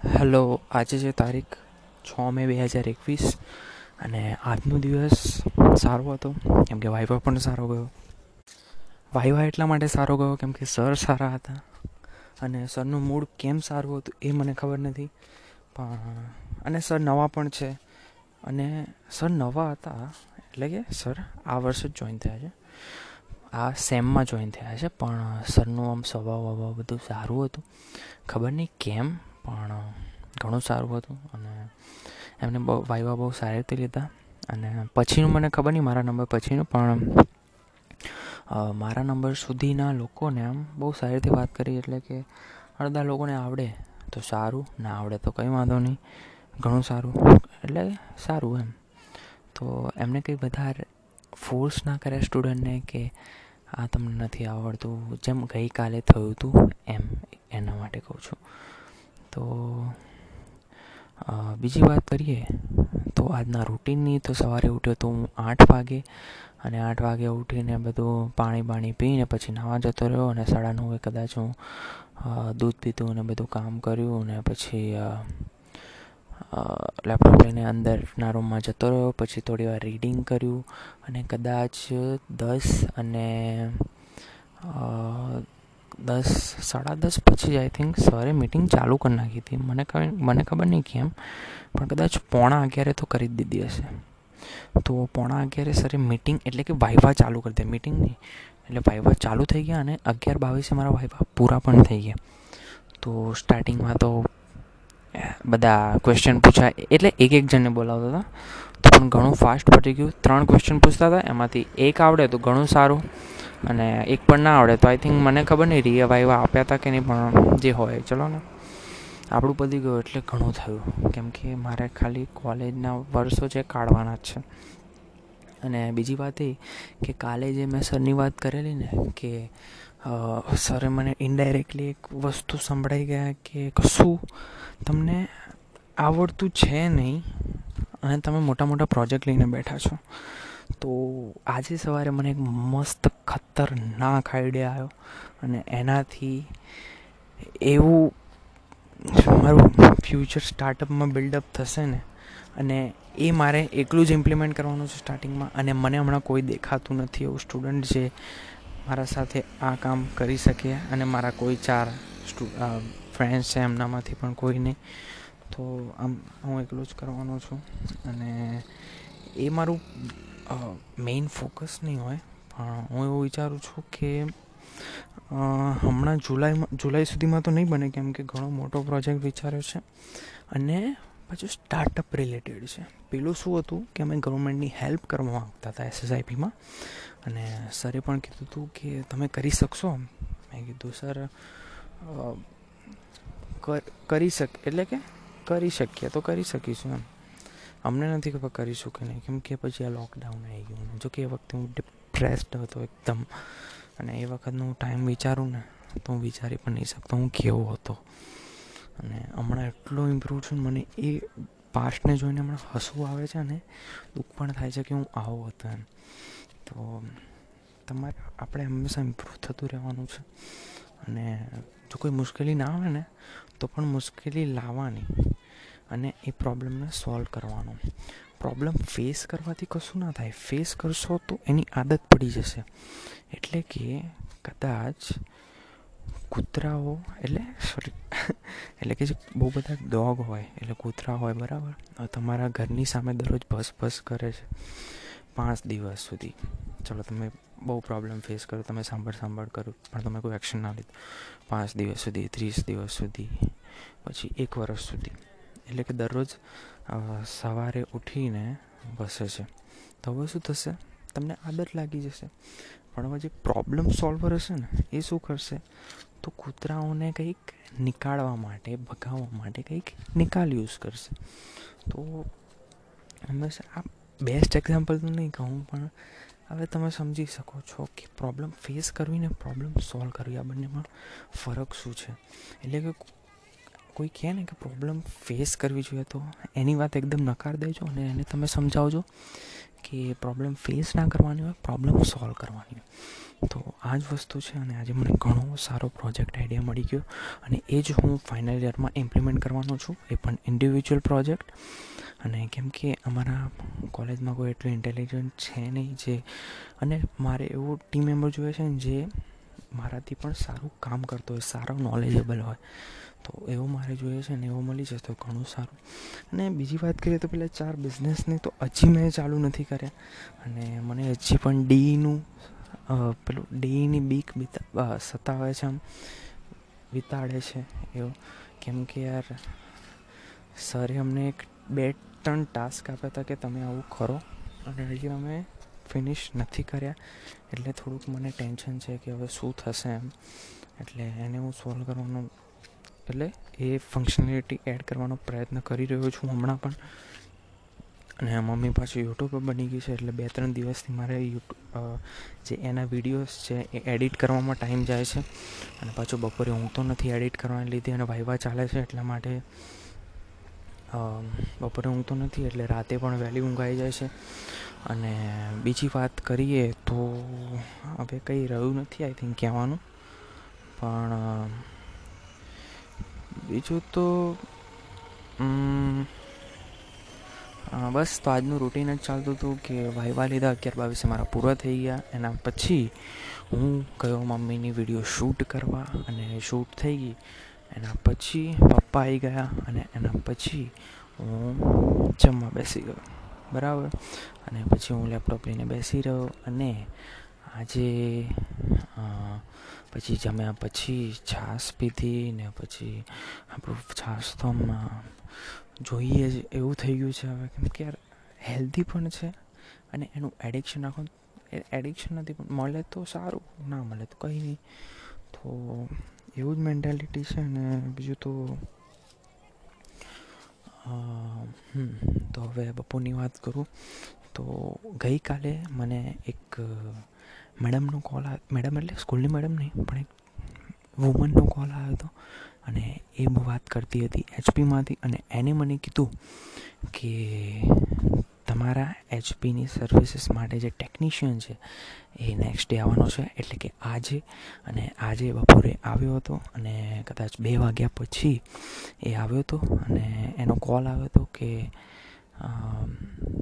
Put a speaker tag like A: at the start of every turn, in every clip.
A: Hello આજે છે તારીખ છ મે બે હજાર એકવીસ અને આજનો દિવસ સારો હતો, કેમ કે વાઇવા પણ સારો ગયો. વાઇવા એટલા માટે સારો ગયો કેમ કે સર સારા હતા અને સરનું મૂડ કેમ સારું હતું એ મને ખબર નથી, પણ અને સર નવા પણ છે અને સર નવા હતા એટલે કે સર આ વર્ષે જ જોઈન થયા છે. આ સેમમાં જોઈન થયા છે, પણ સરનું આમ સ્વભાવ વભાવ બધું સારું હતું. ખબર નહીં કેમ પણ, ઘણું સારું હતું અને એમને બહુ, વાઇવા બહુ સારી રીતે લીધા. અને પછીનું મને ખબર નહીં, મારા નંબર પછીનું, પણ મારા નંબર સુધીના લોકોને આમ બહુ સારી રીતે વાત કરી, એટલે કે અડધા લોકોને આવડે તો સારું, ના આવડે તો કંઈ વાંધો નહીં. ઘણું સારું, એટલે સારું એમ. તો એમને કંઈ બધા ફોર્સ ના કરે સ્ટુડન્ટને કે આ તમને નથી આવડતું, જેમ ગઈકાલે થયું હતું એમ, એના માટે કહું છું. તો બીજી વાત કરીએ, તો આજના રૂટિનની તો સવારે ઉઠ્યો તો હું આઠ વાગે અને આઠ વાગે ઉઠીને બધું પાણી બાણી પીને પછી નાવા જતો રહ્યો અને સાડા નવે કદાચ હું દૂધ પીધું અને બધું કામ કર્યું અને પછી લેપટોપ લઈને અંદરના રૂમમાં જતો રહ્યો. પછી થોડી વાર રીડિંગ કર્યું અને કદાચ દસ અને દસ, સાડા દસ પછી આઈ થિંક સરે મિટિંગ ચાલુ કરી નાખી હતી. મને મને ખબર નહીં કેમ, પણ કદાચ પોણા અગિયારે તો કરી જ દીધી હશે. તો પોણા અગિયારે સરે મિટિંગ એટલે કે વાઇવા ચાલુ કરી દે મિટિંગ નહીં એટલે વાઇવા ચાલુ થઈ ગયા અને અગિયાર બાવીસે મારા વાઇવા પૂરા પણ થઈ ગયા. તો સ્ટાર્ટિંગમાં તો બધા ક્વેશ્ચન પૂછ્યા. એટલે એક એક જણને બોલાવતા હતા. તો પણ ઘણું ફાસ્ટ પતી ગયું. ત્રણ ક્વેશ્ચન પૂછતા હતા. એમાંથી એક આવડે તો ઘણું સારું. અને એક પણ ના આવડે, તો આઈ થિંક મને ખબર નહીં રીએ વાયવા આપ્યા હતા કે નહીં, પણ જે હોય, ચલો ને. આપણું પતી ગયું એટલે ઘણું થયું. કેમ કે મારે ખાલી કોલેજના વર્ષો છે કાઢવાના જ છે. અને બીજી વાત એ કે કાલે જે મેં સરની વાત કરેલી ને, કે સરે મને ઇનડાયરેક્ટલી એક વસ્તુ સંભળાઈ ગયા કે કશું તમને આવડતું છે નહીં, અને તમે મોટા મોટા પ્રોજેક્ટ લઈને બેઠા છો. તો આજે સવારે મને એક મસ્ત ખતરનાક આઈડિયા આવ્યો. અને એનાથી એવું મારું ફ્યુચર સ્ટાર્ટઅપમાં બિલ્ડઅપ થશે ને, અને એ મારે એકલું જ ઇમ્પ્લિમેન્ટ કરવાનું છે સ્ટાર્ટિંગમાં અને મને હમણાં કોઈ દેખાતું નથી એવું સ્ટુડન્ટ જે મારા સાથે આ કામ કરી શકે અને મારા કોઈ ચાર ફ્રેન્ડ્સ છે એમનામાંથી પણ કોઈ નહીં. તો આમ હું એકલું જ કરવાનો છું. અને એ મારું મેઇન ફોકસ નહીં હોય. પણ હું એવું વિચારું છું કે હમણાં જુલાઈમાં, જુલાઈ સુધીમાં તો નહીં બને કેમ કે ઘણો મોટો પ્રોજેક્ટ વિચાર્યો છે. અને પાછું સ્ટાર્ટઅપ રિલેટેડ છે. પેલું શું હતું કે અમે ગવર્મેન્ટની હેલ્પ કરવા માગતા હતા એસએસઆઈપીમાં અને સરે પણ કીધું હતું કે તમે કરી શકશો મેં કીધું સર કરી શક એટલે કે કરી શકીએ તો કરી શકીશું એમ. અમને નથી ખબર કરીશું કે નહીં. કેમ કે પછી આ લોકડાઉન આવી ગયું જો કે એ વખતે હું ડિપ્રેસ્ડ હતો એકદમ. અને એ વખતનો હું ટાઈમ વિચારું ને, તો હું વિચારી પણ નહીં શકતો હું કેવો હતો. અને હમણાં એટલો ઇમ્પ્રૂવ છું મને એ પાસ્ટને જોઈને હમણાં હસવું આવે છે ને, દુઃખ પણ થાય છે કે હું આવો હતો એમ. તો તમારે, આપણે હંમેશા ઇમ્પ્રૂવ થતું રહેવાનું છે. અને જો કોઈ મુશ્કેલી ના આવે ને, તો પણ મુશ્કેલી લાવવાની. અને એ પ્રોબ્લેમને સોલ્વ કરવાનો. પ્રોબ્લેમ ફેસ કરવાથી કશું ના થાય. ફેસ કરશો તો એની આદત પડી જશે. એટલે કે કદાચ કૂતરાઓ, એટલે સોરી એટલે કે જે બહુ બધા ડોગ હોય, એટલે કૂતરા હોય, બરાબર? તમારા ઘરની સામે દરરોજ ભસ ભસ કરે છે. પાંચ દિવસ સુધી. ચલો, તમે બહુ પ્રોબ્લેમ ફેસ કરો, તમે સાંભળ સાંભળ કરો, પણ તમે કોઈ એક્શન ના લીધું. પાંચ દિવસ સુધી, ત્રીસ દિવસ સુધી, પછી એક વર્ષ સુધી. એટલે કે દરરોજ સવારે ઉઠીને બસે છે. તો હવે શું થશે? તમને આદત લાગી જશે. પણ હવે જે પ્રોબ્લેમ સોલ્વર હશે ને, એ શું કરશે? તો કૂતરાઓને કંઈક નીકાળવા માટે, ભગાવવા માટે કંઈક નિકાલ યુઝ કરશે. તો હંમેશા આ બેસ્ટ એક્ઝામ્પલ તો નહીં કહું, પણ હવે તમે સમજી શકો છો કે પ્રોબ્લેમ ફેસ કરવી ને પ્રોબ્લેમ સોલ્વ કરવી આ બંનેમાં ફરક શું છે? એટલે કે કોઈ કહે ને કે પ્રોબ્લેમ ફેસ કરવી જોઈએ તો એની વાત એકદમ નકાર દેજો અને એને તમે સમજાવજો કે પ્રોબ્લેમ ફેસ ના કરવાની હોય પ્રોબ્લેમ સોલ્વ કરવાની હોય. તો આ જ વસ્તુ છે અને આજે મને ઘણો સારો પ્રોજેક્ટ આઈડિયા મળી ગયો અને એ જ હું ફાઇનલ યરમાં ઇમ્પ્લિમેન્ટ કરવાનો છું. એ પણ ઇન્ડિવિજ્યુઅલ પ્રોજેક્ટ અને કેમ કે અમારા કોલેજમાં કોઈ એટલું ઇન્ટેલિજન્ટ છે નહીં જે અને મારે એવો ટીમ મેમ્બર જોઈએ છે ને જે મારાથી પણ સારું કામ કરતો હોય, સારો નોલેજેબલ હોય. તો એવો મારે જોઈએ છે ને એવો મળી જશે તો ઘણું સારું. અને બીજી વાત કરીએ તો પેલા ચાર બિઝનેસને તો હજી મેં ચાલુ નથી કર્યા. અને મને હજી પણ ડીનું પેલું ડીની બીક સતાવે છે આમ, વિતાડે છે એવો. કેમ કે યાર, સરે અમને એક બે ત્રણ ટાસ્ક આપ્યા હતા કે તમે આવું કરો. અને હજી અમે ફિનિશ નથી કર્યા. એટલે થોડુંક મને ટેન્શન છે કે હવે શું થશે એમ. એટલે એને હું સોલ્વ કરવાનું એટલે એ ફંક્શનાલિટી એડ કરવાનો પ્રયત્ન કરી રહ્યો છું હમણાં પણ. અને મમ્મી પાછું યુટ્યુબ બની ગઈ છે એટલે બે ત્રણ દિવસથી મારે યુટ્યુબ જે એના વિડીયોઝ છે એ એડિટ કરવામાં ટાઈમ જાય છે. અને પાછું બપોરે હું તો નથી એડિટ કરવાને લીધે અને વાઇવા ચાલે છે એટલા માટે બપોરે ઊંઘતો નથી એટલે રાતે પણ વહેલી ઊંઘ આવી જાય છે. અને બીજી વાત કરીએ તો હવે કંઈ રહ્યું નથી આઈ થિંક કહેવાનું. પણ બીજું તો બસ તો આજનું રૂટીન જ ચાલતું હતું કે વાઇવા લીધા, અગિયાર બાવીસે મારા પૂરા થઈ ગયા. એના પછી હું ગયો મમ્મીની વીડિયો શૂટ કરવા અને શૂટ થઈ ગઈ. એના પછી પપ્પા આવી ગયા અને એના પછી હું જમવા બેસી ગયો. બરાબર? અને પછી હું લેપટોપ લઈને બેસી રહ્યો અને આજે પછી જમ્યા પછી છાશ પીધી ને પછી આપણું છાશ તો જોઈએ જ એવું થઈ ગયું છે હવે કેમ કે યાર હેલ્ધી પણ છે અને એનું એડિક્શન આખું એડિક્શન નથી પણ મળે તો સારું, ના મળે તો કંઈ નહીં. તો એવું જ મેન્ટાલિટી છે ને બીજું તો તો હવે બપોરની વાત કરું. તો ગઈકાલે મને એક મેડમનો કોલ મેડમ એટલે સ્કૂલની મેડમ નહીં, પણ એક વુમનનો કોલ આવ્યો હતો. અને એ વાત કરતી હતી એચપીમાંથી અને એને મને કીધું કે તમારા એચપીની સર્વિસીસ માટે જે ટેકનિશિયન છે, એ નેક્સ્ટ ડે આવવાનો છે. એટલે કે આજે, અને આજે બપોરે આવ્યો હતો અને કદાચ બે વાગ્યા પછી એ આવ્યો હતો. અને એનો કોલ આવ્યો હતો કે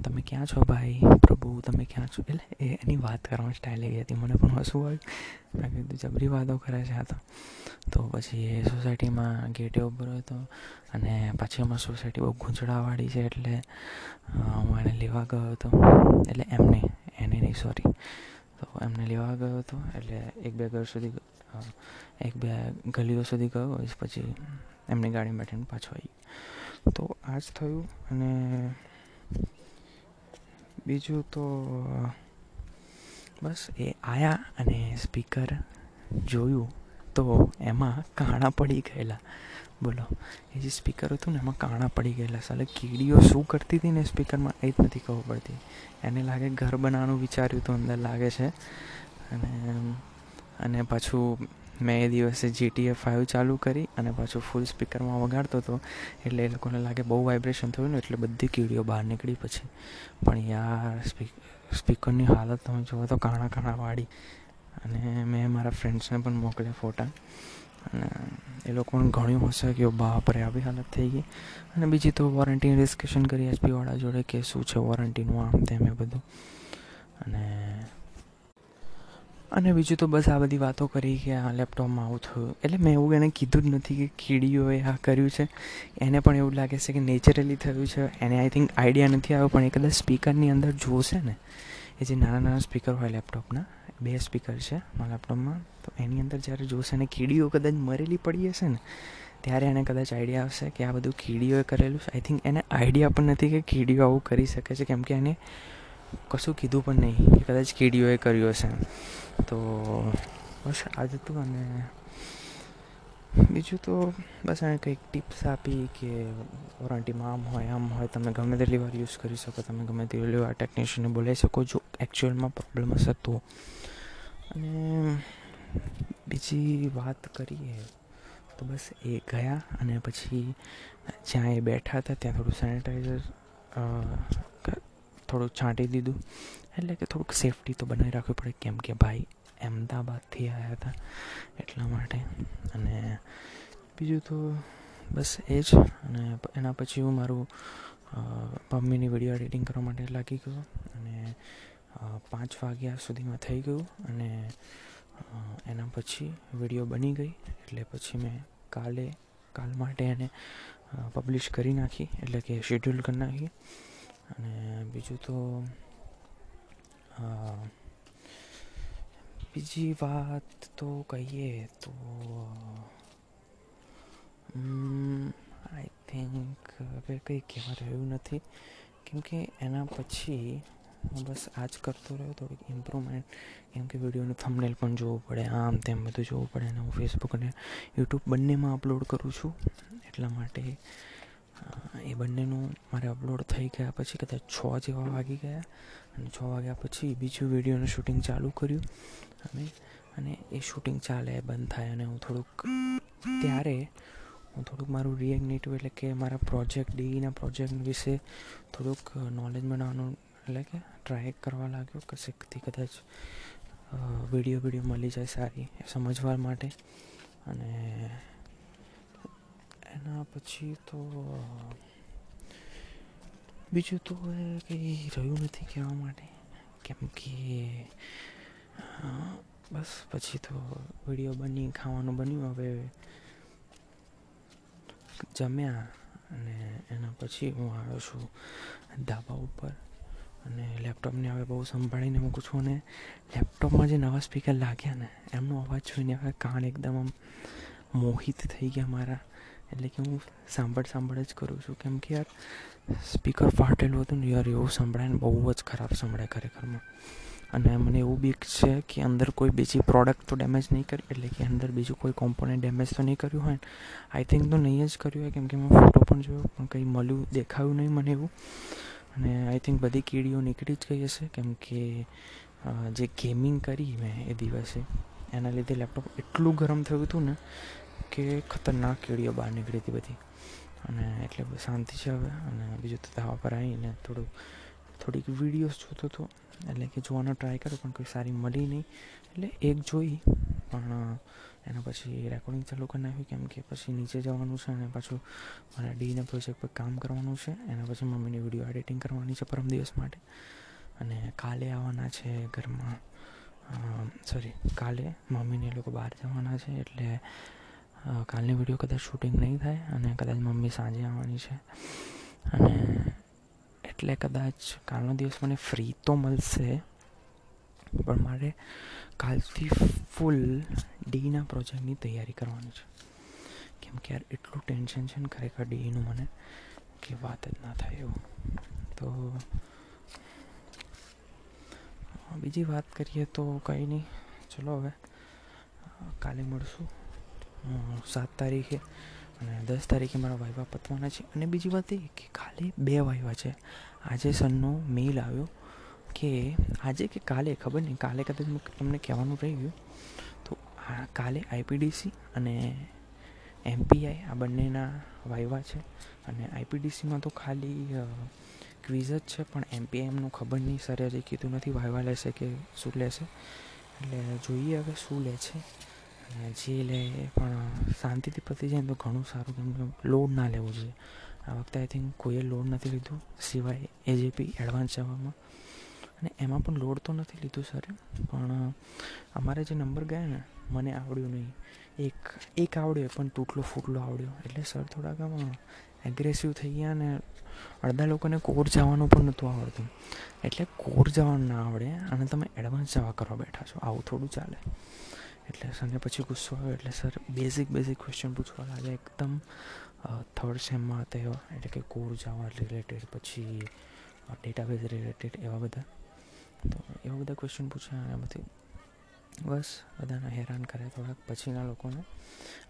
A: તમે ક્યાં છો ભાઈ? પ્રભુ, તમે ક્યાં છો? એટલે એ એની વાત કરવાની સ્ટાઇલ એવી હતી. મને પણ હસવું આવ્યું. મેં કીધું જબરી વાતો કરે છે આ તો. પછી એ સોસાયટીમાં ગેટે ઊભો હતો અને પાછી અમારી સોસાયટી બહુ ગૂંચળાવાળી છે એટલે હું એને લેવા ગયો હતો. એટલે એમને, એને નહીં સોરી તો એમને લેવા ગયો હતો. એટલે એક બે ઘર સુધી એક બે ગલીઓ સુધી ગયો. પછી એમની ગાડી બેઠીને પાછો આવી તો આ જ થયું અને બીજું તો, બસ એ આવ્યા અને સ્પીકર જોયું તો એમાં કાણા પડી ગયેલા. બોલો, એ જે સ્પીકર હતું ને એમાં કાણા પડી ગયેલા. સાલે કીડીઓ શું કરતી હતી ને સ્પીકરમાં એ જ નથી ખબર પડતી. એને લાગે ઘર બનાવવાનું વિચાર્યું તો અંદર લાગે છે. અને અને પાછું મેં એ દિવસે જીટીએ ફાઇવ ચાલુ કરી અને પાછું ફૂલ સ્પીકરમાં વગાડતો હતો. એટલે એ લોકોને લાગે બહુ વાઇબ્રેશન થયું ને, એટલે બધી કીડીઓ બહાર નીકળી પછી. પણ યાર સ્પીકરની હાલત તમે જુઓ તો કાણા કાણાવાળી અને મેં મારા ફ્રેન્ડ્સને પણ મોકલ્યા ફોટા. અને એ લોકોને ઘણું હશે કે બાપરે આવી હાલત થઈ ગઈ. અને બીજી તો વોરંટીની ડિસ્કશન કરી એચપીવાળા જોડે કે શું છે વોરંટીનું આમ તેમ એ બધું. અને અને બીજું તો બસ આ બધી વાતો કરી કે આ લેપટોપમાં આવું થયું. એટલે મેં એવું એને કીધું જ નથી કે કીડીઓએ આ કર્યું છે. એને પણ એવું લાગે છે કે નેચરલી થયું છે. એને આઈ થિંક આઈડિયા નથી આવ્યો, પણ એ કદાચ સ્પીકરની અંદર જોશે ને. એ જે નાના નાના સ્પીકર હોય લેપટોપના, બે સ્પીકર છે મારા લેપટોપમાં, તો એની અંદર જ્યારે જોશે ને કીડીઓ કદાચ મરેલી પડી હશે ને, ત્યારે એને કદાચ આઈડિયા આવશે કે આ બધું કીડીઓએ કરેલું છે. આઈ થિંક એને આઈડિયા પણ નથી કે કીડીઓ આવું કરી શકે છે, કેમ કે એને કશું કીધું પણ નહીં કે કદાચ કીડીઓએ કર્યું હશે. તો બસ આ જ હતું અને બીજું તો બસ એણે કંઈક ટિપ્સ આપી કે વોરંટીમાં આમ હોય આમ હોય, તમે ગમે તેટલી વાર યુઝ કરી શકો, તમે ગમે તેટલી વાર ટેકનિશિયનને બોલાવી શકો, જો એકચ્યુઅલમાં પ્રોબ્લેમ હશે તો. અને બીજી વાત કરીએ તો બસ એ ગયા અને પછી જ્યાં એ બેઠા હતા ત્યાં થોડું સેનિટાઈઝર થોડું છાંટી દીધું. એટલે કે થોડુંક સેફટી તો બનાવી રાખવી પડે. કેમ કે ભાઈ અમદાવાદથી આવ્યા હતા એટલા માટે. અને બીજું તો બસ એ જ. અને એના પછી હું મારું મમ્મીની વીડિયો એડિટિંગ કરવા માટે લાગી ગયો. અને પાંચ વાગ્યા સુધીમાં થઈ ગયું. અને એના પછી વીડિયો બની ગઈ. એટલે પછી મેં કાલે, કાલ માટે એને પબ્લિશ કરી નાખી. એટલે કે શેડ્યુલ કરી નાખી. અને બીજું તો બીજી વાત તો કહીએ તો આઈ થિંક હવે કંઈ કહેવા રહ્યું નથી. કેમકે એના પછી હું બસ આ જ કરતો રહ્યો, થોડીક ઇમ્પ્રુવમેન્ટ કેમ કે વિડીયોનું થંબનેલ પણ જોવું પડે, આમ તેમ બધું જોવું પડે. અને હું ફેસબુક અને યુટ્યુબ બંનેમાં અપલોડ કરું છું. એટલા માટે એ બંનેનું મારે અપલોડ થઈ ગયા પછી કદાચ છ જેવા વાગી ગયા. અને છ વાગ્યા પછી બીજું વિડીયોનું શૂટિંગ ચાલુ કર્યું. અમે અને એ શૂટિંગ ચાલે, બંધ થાય અને હું થોડુંક, ત્યારે હું થોડુંક મારું રિએગ્નેટિવ એટલે કે મારા પ્રોજેક્ટ ડીઈના પ્રોજેક્ટ વિશે થોડુંક નોલેજ બનાવવાનું એટલે કે ટ્રાય કરવા લાગ્યો કશેકથી કદાચ વીડિયો વીડિયો મળી જાય સારી સમજવા માટે. અને એના પછી તો બીજું તો એ કંઈ રહ્યું નથી કહેવા માટે કેમ કે બસ પછી તો વીડિયો બની ખાવાનું બન્યું હવે જમ્યા અને એના પછી હું આવ્યો છું ધાબા ઉપર અને લેપટોપને હવે બહુ સંભાળીને મૂકું છું અને લેપટોપમાં જે નવા સ્પીકર લાગ્યા ને એમનો અવાજ જોઈને હવે કાન એકદમ આમ મોહિત થઈ ગયા મારા એટલે કે હું સાંભળ સાંભળ જ કરું છું. કેમ કે યાર સ્પીકર ફાટેલું હતું ને યાર, એવું સંભળાય ને બહુ જ ખરાબ સંભળાય ખરેખરમાં અને મને એવું બીક છે કે અંદર કોઈ બીજી પ્રોડક્ટ તો ડેમેજ નહીં કરી, એટલે કે અંદર બીજું કોઈ કોમ્પોનન્ટ ડેમેજ તો નહીં કર્યું હોય ને. આઈ થિંક તો નહીં જ કર્યું હોય, કેમ કે મેં ફોટો પણ જોયો, પણ કંઈ મળ્યું, દેખાયું નહીં મને એવું. અને આઈ થિંક બધી કીડીઓ નીકળી જ ગઈ હશે, કેમ કે જે ગેમિંગ કરી મેં એ દિવસે, એના લીધે લેપટોપ એટલું ગરમ થયું હતું ને કે ખતરનાક કીડીઓ બહાર નીકળી હતી બધી. અને એટલે શાંતિ છે હવે. અને બીજું તો ધાવા પર આવીને થોડું, થોડીક વિડીયોઝ જોતો હતો. એટલે કે જોવાનો ટ્રાય કર્યો, પણ કોઈ સારી મળી નહીં. એટલે એક જોઈ, પણ એના પછી રેકોર્ડિંગ ચાલુ કરી નાખ્યું, કેમ કે પછી નીચે જવાનું છે અને પાછું મારા ડીના પ્રોજેક્ટ પર કામ કરવાનું છે. એના પછી મમ્મીની વીડિયો એડિટિંગ કરવાની છે પરમ દિવસ માટે. અને કાલે આવવાના છે ઘરમાં સોરી કાલે મમ્મીને લોકો બહાર જવાના છે. એટલે કાલની વીડિયો કદાચ શૂટિંગ નહીં થાય અને કદાચ મમ્મી સાંજે આવવાની છે. અને એટલે કદાચ કાલનો દિવસ મને ફ્રી તો મળશે, પણ મારે કાલથી ફૂલ ડીના પ્રોજેક્ટની તૈયારી કરવાની છે. કેમ કે યાર, એટલું ટેન્શન છે ને ખરેખર ડીનું મને કે વાત જ ના થાય એવું. તો બીજી વાત કરીએ તો કંઈ નહીં. ચલો હવે કાલે મળશું. સાત તારીખે અને દસ તારીખે મારા વાઇવા પતવાના છે. અને બીજી વાત એ કે ખાલી બે વાઇવા છે. આજે સનનો મેઇલ આવ્યો કે આજે કે કાલે, ખબર નહીં, કાલે કદાચ તમને કહેવાનું રહી ગયું. તો કાલે આઈપીડીસી અને એમપીઆઈ આ બંનેના વાઇવા છે. અને આઈપીડીસીમાં તો ખાલી ક્વિઝ જ છે, પણ એમપીઆઈએમનું ખબર નહીં સરે કીધું નથી વાઇવા લેશે કે શું લેશે. એટલે જોઈએ હવે શું લે છે. જે લે પણ શાંતિથી પતી જાય તો ઘણું સારું કેમ લોડ ના લેવો જોઈએ. આ વખતે આઈ થિંક કોઈએ લોડ નથી લીધું, સિવાય એજેપી એડવાન્સ જવામાં. અને એમાં પણ લોડ તો નથી લીધું સર પણ અમારે જે નંબર ગયા ને, મને આવડ્યું નહીં. એક એક આવડ્યો, પણ તૂટલો ફૂટલો આવડ્યો. એટલે સર થોડાક આમ એગ્રેસિવ થઈ ગયા ને અડધા લોકોને કોર જવાનું પણ નહોતું આવડતું. એટલે કોર જવાનું ના આવડે અને તમે એડવાન્સ જવા કરવા બેઠા છો. આવું થોડું ચાલે. એટલે સરને પછી ગુસ્સો આવ્યો એટલે સર બેઝિક બેઝિક ક્વેશ્ચન પૂછવા લાગ્યા એકદમ થર્ડ સેમમાં હતા એવા, એટલે કે કોર જાવા રિલેટેડ પછી ડેટાબેઝ રિલેટેડ એવા બધા. તો એવા બધા ક્વેશ્ચન પૂછ્યા બધી બસ, બધાને હેરાન કરે થોડાક. પછીના લોકોને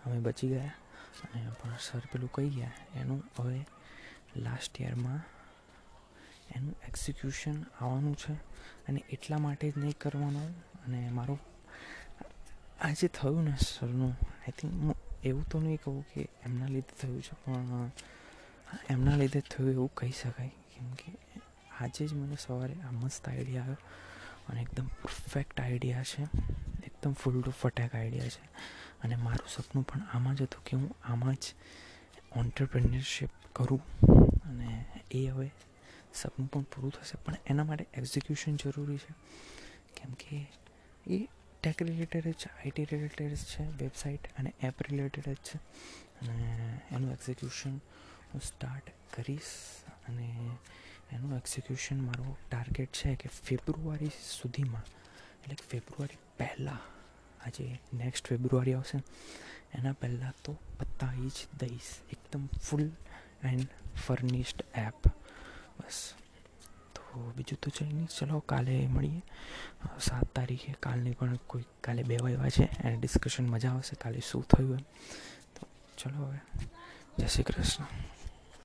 A: અમે બચી ગયા. અને પણ સર પેલું કહી ગયા? એનું હવે લાસ્ટ યરમાં એનું એક્ઝિક્યુશન આવવાનું છે. અને એટલા માટે જ નહીં કરવાનું. અને મારું આ જે થયું ને સરનું. આઈ થિંક હું એવું તો નહીં કહું કે એમના લીધે થયું છે, પણ એમના લીધે થયું એવું કહી શકાય. કેમ કે આજે જ મને સવારે આ મસ્ત આઈડિયા આવ્યો અને એકદમ પરફેક્ટ આઈડિયા છે. એકદમ ફૂલ ટુ ફટેક આઈડિયા છે. અને મારું સપનું પણ આમાં જ હતું કે હું આમાં જ ઓન્ટરપ્રિન્યોરશિપ કરું. અને એ હવે સપનું પણ પૂરું થશે. પણ એના માટે એક્ઝિક્યુશન જરૂરી છે. કેમ કે એ ટેક રિલેટેડ જ છે આઈટી રિલેટેડ જ છે વેબસાઇટ અને એપ રિલેટેડ જ છે. અને એનું એક્ઝિક્યુશન હું સ્ટાર્ટ કરીશ અને એનું એક્ઝિક્યુશન મારો ટાર્ગેટ છે કે ફેબ્રુઆરી સુધીમાં, એટલે કે ફેબ્રુઆરી પહેલાં, આજે નેક્સ્ટ ફેબ્રુઆરી આવશે. એના પહેલાં તો પતાવી જ દઈશ, એકદમ ફૂલ એન્ડ ફર્નિશ્ડ એપ બસ. તો બીજું તો છે નહીં. ચલો કાલે મળીએ. સાત તારીખે કાલની પણ કોઈ કાલે બે વાગ્યા છે એને ડિસ્કશન મજા આવશે. કાલે શું થયું એમ. તો ચલો હવે. જય શ્રી કૃષ્ણ.